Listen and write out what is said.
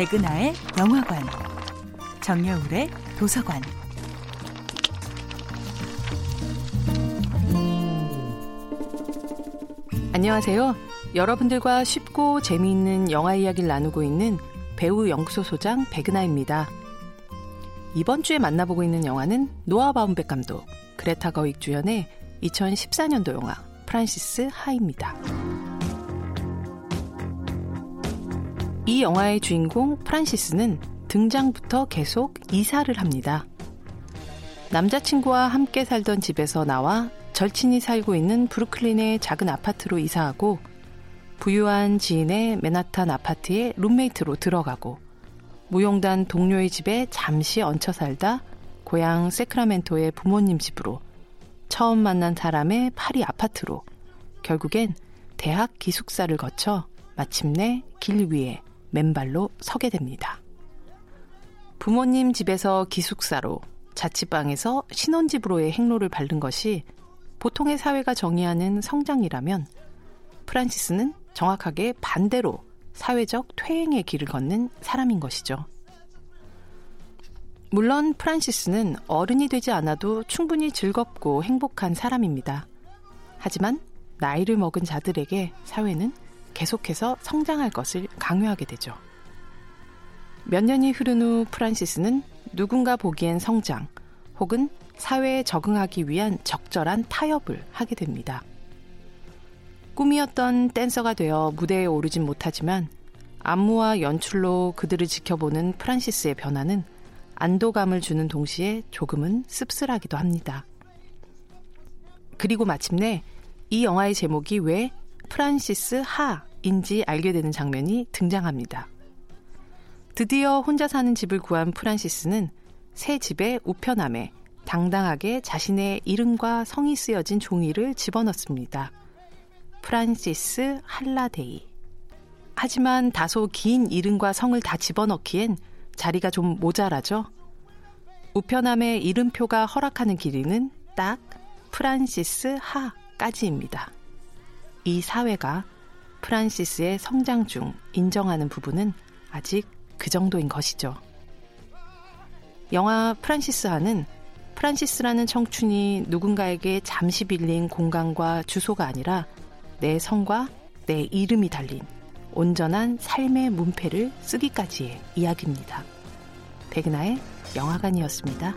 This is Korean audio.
백은하의 영화관, 정여울의 도서관. 안녕하세요. 여러분들과 쉽고 재미있는 영화 이야기를 나누고 있는 배우 연구소 소장 백은하입니다. 이번 주에 만나보고 있는 영화는 노아 바움백 감독, 그레타 거익 주연의 2014년도 영화 프란시스 하입니다. 이 영화의 주인공 프란시스는 등장부터 계속 이사를 합니다. 남자친구와 함께 살던 집에서 나와 절친이 살고 있는 브루클린의 작은 아파트로 이사하고 부유한 지인의 맨하탄 아파트에 룸메이트로 들어가고 무용단 동료의 집에 잠시 얹혀 살다 고향 세크라멘토의 부모님 집으로 처음 만난 사람의 파리 아파트로 결국엔 대학 기숙사를 거쳐 마침내 길 위에 맨발로 서게 됩니다. 부모님 집에서 기숙사로 자취방에서 신혼집으로의 행로를 밟는 것이 보통의 사회가 정의하는 성장이라면 프란시스는 정확하게 반대로 사회적 퇴행의 길을 걷는 사람인 것이죠. 물론 프란시스는 어른이 되지 않아도 충분히 즐겁고 행복한 사람입니다. 하지만 나이를 먹은 자들에게 사회는 계속해서 성장할 것을 강요하게 되죠. 몇 년이 흐른 후 프란시스는 누군가 보기엔 성장 혹은 사회에 적응하기 위한 적절한 타협을 하게 됩니다. 꿈이었던 댄서가 되어 무대에 오르진 못하지만 안무와 연출로 그들을 지켜보는 프란시스의 변화는 안도감을 주는 동시에 조금은 씁쓸하기도 합니다. 그리고 마침내 이 영화의 제목이 왜 프란시스 하인지 알게 되는 장면이 등장합니다. 드디어 혼자 사는 집을 구한 프란시스는 새 집의 우편함에 당당하게 자신의 이름과 성이 쓰여진 종이를 집어넣습니다. 프란시스 할라데이. 하지만 다소 긴 이름과 성을 다 집어넣기엔 자리가 좀 모자라죠. 우편함의 이름표가 허락하는 길이는 딱 프란시스 하까지입니다. 이 사회가 프란시스의 성장 중 인정하는 부분은 아직 그 정도인 것이죠. 영화 프란시스 하는 프란시스라는 청춘이 누군가에게 잠시 빌린 공간과 주소가 아니라 내 성과 내 이름이 달린 온전한 삶의 문패를 쓰기까지의 이야기입니다. 백은하의 영화관이었습니다.